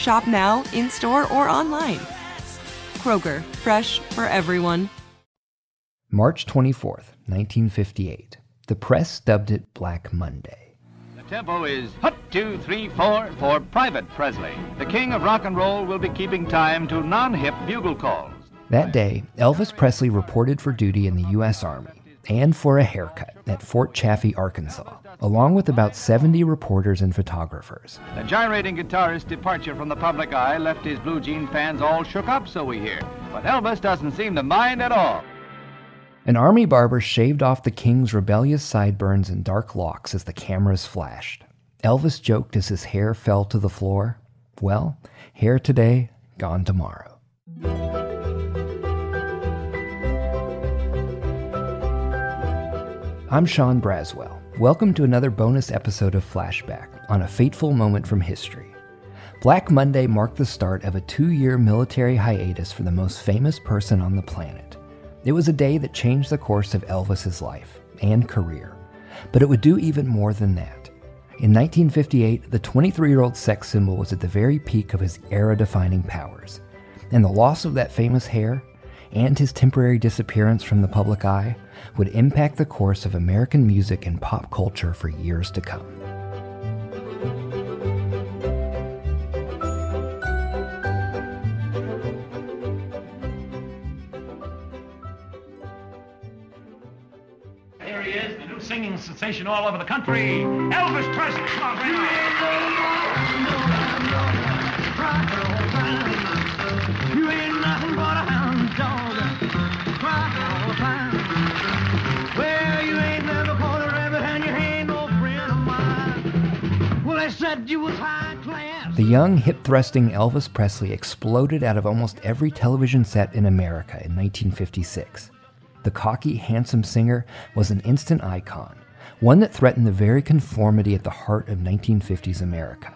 Shop now, in store, or online. Kroger, fresh for everyone. March 24th, 1958. The press dubbed it Black Monday. The tempo is hut, two, three, four for Private Presley. The king of rock and roll will be keeping time to non hip bugle calls. That day, Elvis Presley reported for duty in the U.S. Army and for a haircut at Fort Chaffee, Arkansas, along with about 70 reporters and photographers. The gyrating guitarist's departure from the public eye left his blue jean fans all shook up, so we hear. But Elvis doesn't seem to mind at all. An army barber shaved off the king's rebellious sideburns and dark locks as the cameras flashed. Elvis joked as his hair fell to the floor. Well, hair today, gone tomorrow. I'm Sean Braswell. Welcome to another bonus episode of Flashback on a fateful moment from history. Black Monday marked the start of a two year military hiatus for the most famous person on the planet. It was a day that changed the course of Elvis's life and career. But it would do even more than that. In 1958, the 23 year old sex symbol was at the very peak of his era defining powers. And the loss of that famous hair and his temporary disappearance from the public eye would impact the course of American music and pop culture for years to come. Here he is, the new singing sensation all over the country, Elvis Presley. The young, hip thrusting Elvis Presley exploded out of almost every television set in America in 1956. The cocky, handsome singer was an instant icon, one that threatened the very conformity at the heart of 1950s America.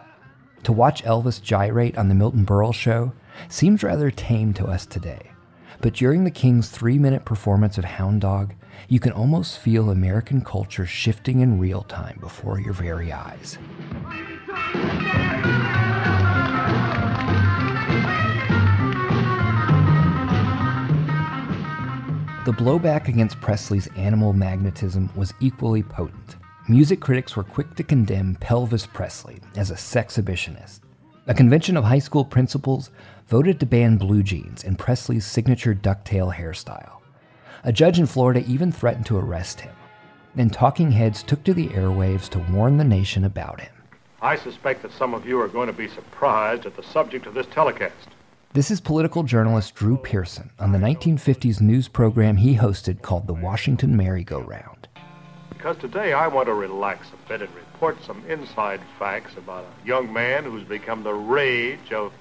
To watch Elvis gyrate on The Milton Berle Show seems rather tame to us today. But during the King's three minute performance of Hound Dog, you can almost feel American culture shifting in real time before your very eyes. The blowback against Presley's animal magnetism was equally potent. Music critics were quick to condemn Pelvis Presley as a sexhibitionist. A convention of high school principals voted to ban blue jeans and Presley's signature ducktail hairstyle. A judge in Florida even threatened to arrest him. And talking heads took to the airwaves to warn the nation about him. I suspect that some of you are going to be surprised at the subject of this telecast. This is political journalist Drew Pearson on the 1950s news program he hosted called The Washington Merry-Go-Round. Because today I want to relax a bit and report some inside facts about a young man who's become the rage of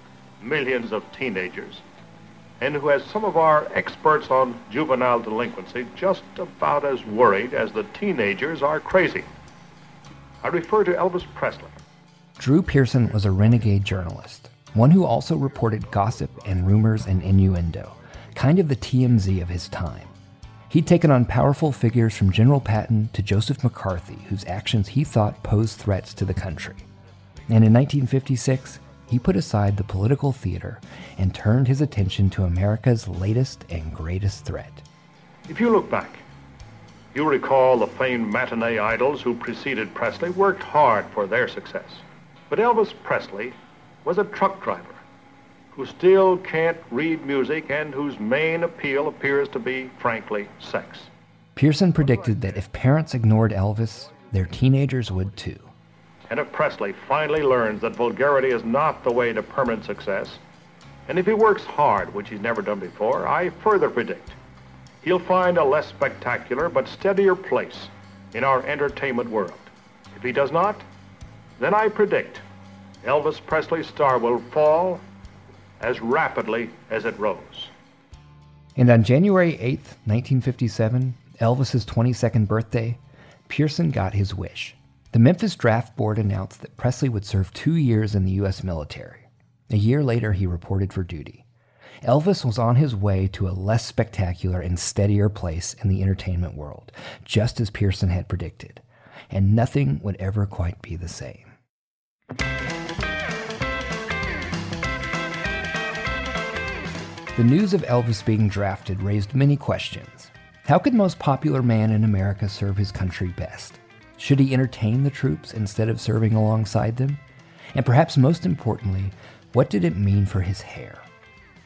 millions of teenagers and who has some of our experts on juvenile delinquency just about as worried as the teenagers are crazy. I refer to Elvis Presley. Drew Pearson was a renegade journalist, one who also reported gossip and rumors and innuendo, kind of the TMZ of his time. He'd taken on powerful figures from General Patton to Joseph McCarthy, whose actions he thought posed threats to the country. And in 1956, he put aside the political theater and turned his attention to America's latest and greatest threat. If you look back, you recall the famed matinee idols who preceded Presley worked hard for their success. But Elvis Presley was a truck driver who still can't read music and whose main appeal appears to be, frankly, sex. Pearson predicted that if parents ignored Elvis, their teenagers would too. And if Presley finally learns that vulgarity is not the way to permanent success, and if he works hard, which he's never done before, I further predict he'll find a less spectacular but steadier place in our entertainment world. If he does not, then I predict Elvis Presley's star will fall as rapidly as it rose. And on January 8th, 1957, Elvis's 22nd birthday, Pearson got his wish. The Memphis Draft Board announced that Presley would serve two years in the U.S. military. A year later, he reported for duty. Elvis was on his way to a less spectacular and steadier place in the entertainment world, just as Pearson had predicted, and nothing would ever quite be the same. The news of Elvis being drafted raised many questions. How could the most popular man in America serve his country best? Should he entertain the troops instead of serving alongside them? And perhaps most importantly, what did it mean for his hair?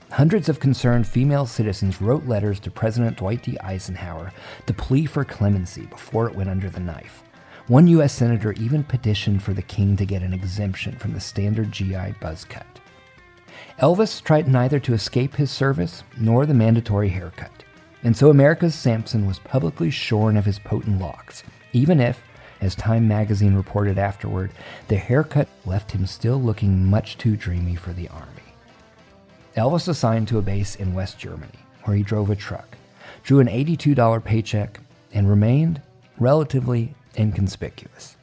Hundreds of concerned female citizens wrote letters to President Dwight D. Eisenhower to plea for clemency before it went under the knife. One U.S. Senator even petitioned for the king to get an exemption from the standard GI buzz cut. Elvis tried neither to escape his service nor the mandatory haircut, and so America's Samson was publicly shorn of his potent locks, even if, as Time magazine reported afterward, the haircut left him still looking much too dreamy for the Army. Elvis assigned to a base in West Germany, where he drove a truck, drew an $82 paycheck, and remained relatively inconspicuous.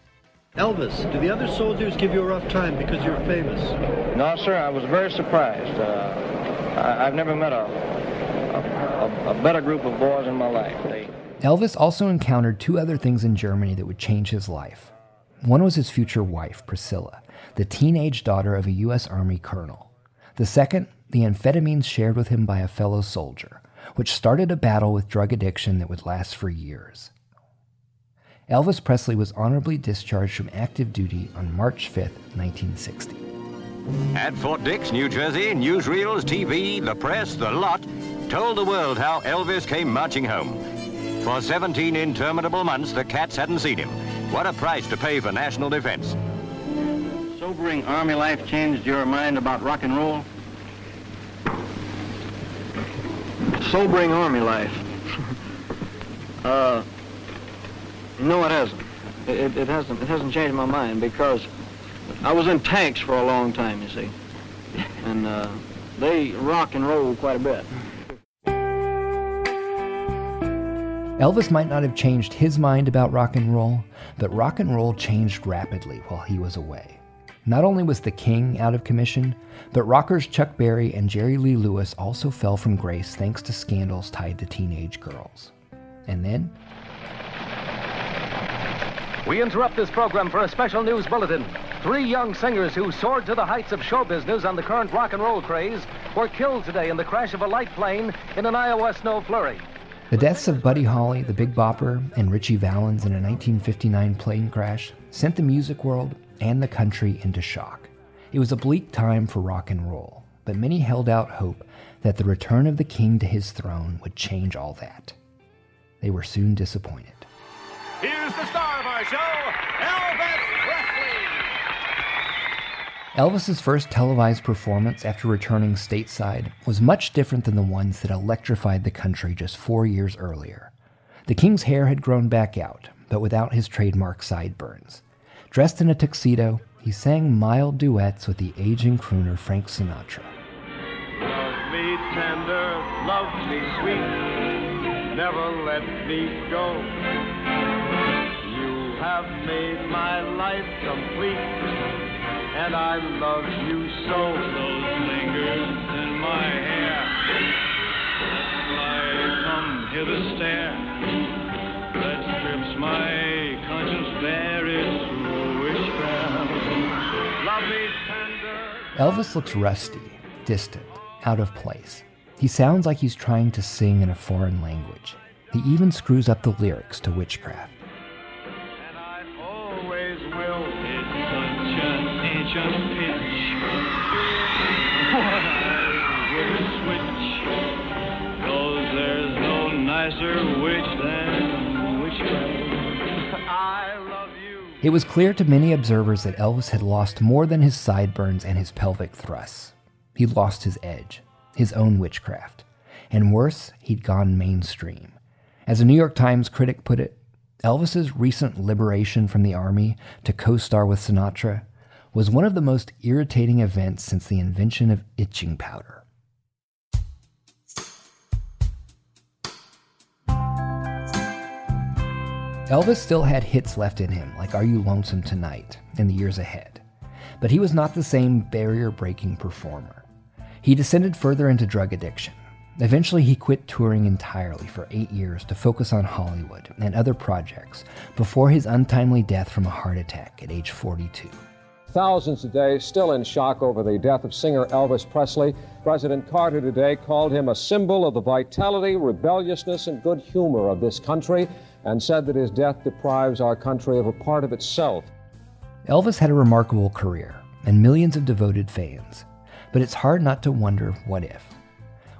Elvis, do the other soldiers give you a rough time because you're famous? No, sir. I was very surprised. Uh, I, have never met a, a, a, better group of boys in my life. They... Elvis also encountered two other things in Germany that would change his life. One was his future wife, Priscilla, the teenage daughter of a U.S. Army colonel. The second, the amphetamines shared with him by a fellow soldier, which started a battle with drug addiction that would last for years. Elvis Presley was honorably discharged from active duty on March 5, 1960. At Fort Dix, New Jersey, newsreels, TV, the press, the lot told the world how Elvis came marching home. For 17 interminable months, the cats hadn't seen him. What a price to pay for national defense. Sobering Army life changed your mind about rock and roll? Sobering Army life. uh, no, it hasn't. It, it, hasn't. It hasn't changed my mind because I was in tanks for a long time, you see, and uh, they rock and roll quite a bit. Elvis might not have changed his mind about rock and roll, but rock and roll changed rapidly while he was away. Not only was the king out of commission, but rockers Chuck Berry and Jerry Lee Lewis also fell from grace thanks to scandals tied to teenage girls. And then we interrupt this program for a special news bulletin. Three young singers who soared to the heights of show business on the current rock and roll craze were killed today in the crash of a light plane in an Iowa snow flurry. The deaths of Buddy Holly, the Big Bopper, and Ritchie Valens in a 1959 plane crash sent the music world and the country into shock. It was a bleak time for rock and roll, but many held out hope that the return of the king to his throne would change all that. They were soon disappointed. Elvis's first televised performance after returning stateside was much different than the ones that electrified the country just four years earlier. The king's hair had grown back out, but without his trademark sideburns. Dressed in a tuxedo, he sang mild duets with the aging crooner Frank Sinatra. Love me tender, love me sweet, never let me go. You have made my life complete, and I love you so. Those fingers in my hair, I come here stare. That strips my conscience bare, it's. Elvis looks rusty, distant, out of place. He sounds like he's trying to sing in a foreign language. He even screws up the lyrics to Witchcraft. It was clear to many observers that Elvis had lost more than his sideburns and his pelvic thrusts. He'd lost his edge, his own witchcraft. And worse, he'd gone mainstream. As a New York Times critic put it, Elvis's recent liberation from the army to co star with Sinatra was one of the most irritating events since the invention of itching powder. Elvis still had hits left in him, like Are You Lonesome Tonight, in the years ahead. But he was not the same barrier breaking performer. He descended further into drug addiction. Eventually, he quit touring entirely for eight years to focus on Hollywood and other projects before his untimely death from a heart attack at age 42. Thousands today still in shock over the death of singer Elvis Presley. President Carter today called him a symbol of the vitality, rebelliousness, and good humor of this country and said that his death deprives our country of a part of itself. Elvis had a remarkable career and millions of devoted fans, but it's hard not to wonder what if.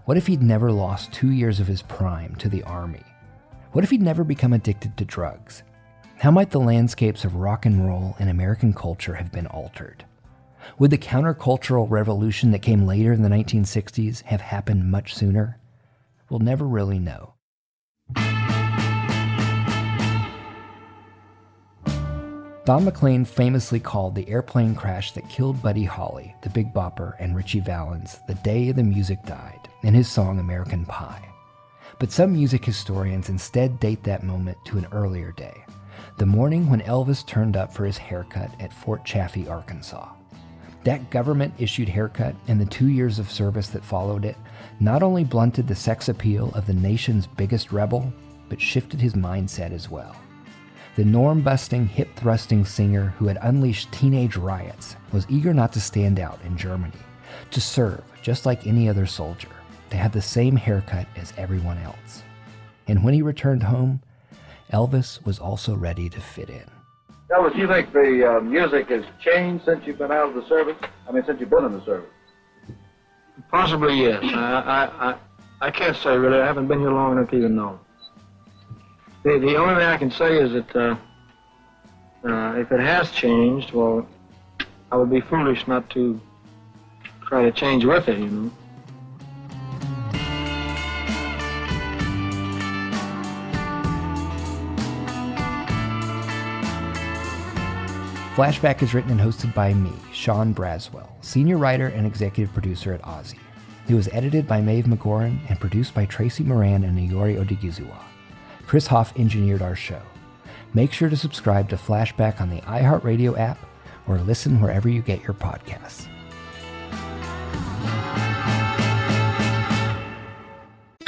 What if he'd never lost two years of his prime to the Army? What if he'd never become addicted to drugs? How might the landscapes of rock and roll and American culture have been altered? Would the countercultural revolution that came later in the 1960s have happened much sooner? We'll never really know. Don McLean famously called the airplane crash that killed Buddy Holly, the Big Bopper, and Ritchie Valens the day the music died in his song American Pie. But some music historians instead date that moment to an earlier day, the morning when Elvis turned up for his haircut at Fort Chaffee, Arkansas. That government issued haircut and the two years of service that followed it not only blunted the sex appeal of the nation's biggest rebel, but shifted his mindset as well. The norm busting, hip thrusting singer who had unleashed teenage riots was eager not to stand out in Germany, to serve just like any other soldier, to have the same haircut as everyone else. And when he returned home, Elvis was also ready to fit in. Elvis, you think the uh, music has changed since you've been out of the service? I mean, since you've been in the service? Possibly, yes. I, I, I, I can't say really. I haven't been here long enough to even know. The, the only thing I can say is that uh, uh, if it has changed, well, I would be foolish not to try to change with it, you know. Flashback is written and hosted by me, Sean Braswell, senior writer and executive producer at OZY. It was edited by Maeve McGoran and produced by Tracy Moran and Nayori Odigizua. Chris Hoff engineered our show. Make sure to subscribe to Flashback on the iHeartRadio app or listen wherever you get your podcasts.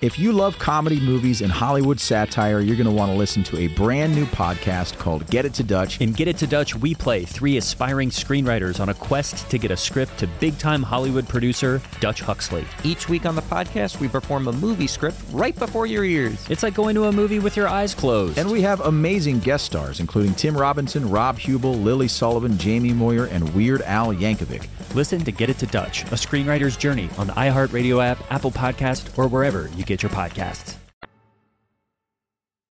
If you love comedy movies and Hollywood satire, you're going to want to listen to a brand new podcast called Get It to Dutch. In Get It to Dutch, we play three aspiring screenwriters on a quest to get a script to big time Hollywood producer Dutch Huxley. Each week on the podcast, we perform a movie script right before your ears. It's like going to a movie with your eyes closed. And we have amazing guest stars, including Tim Robinson, Rob Huebel, Lily Sullivan, Jamie Moyer, and Weird Al Yankovic. Listen to Get It to Dutch, a screenwriter's journey on the iHeartRadio app, Apple Podcast, or wherever you get your podcasts.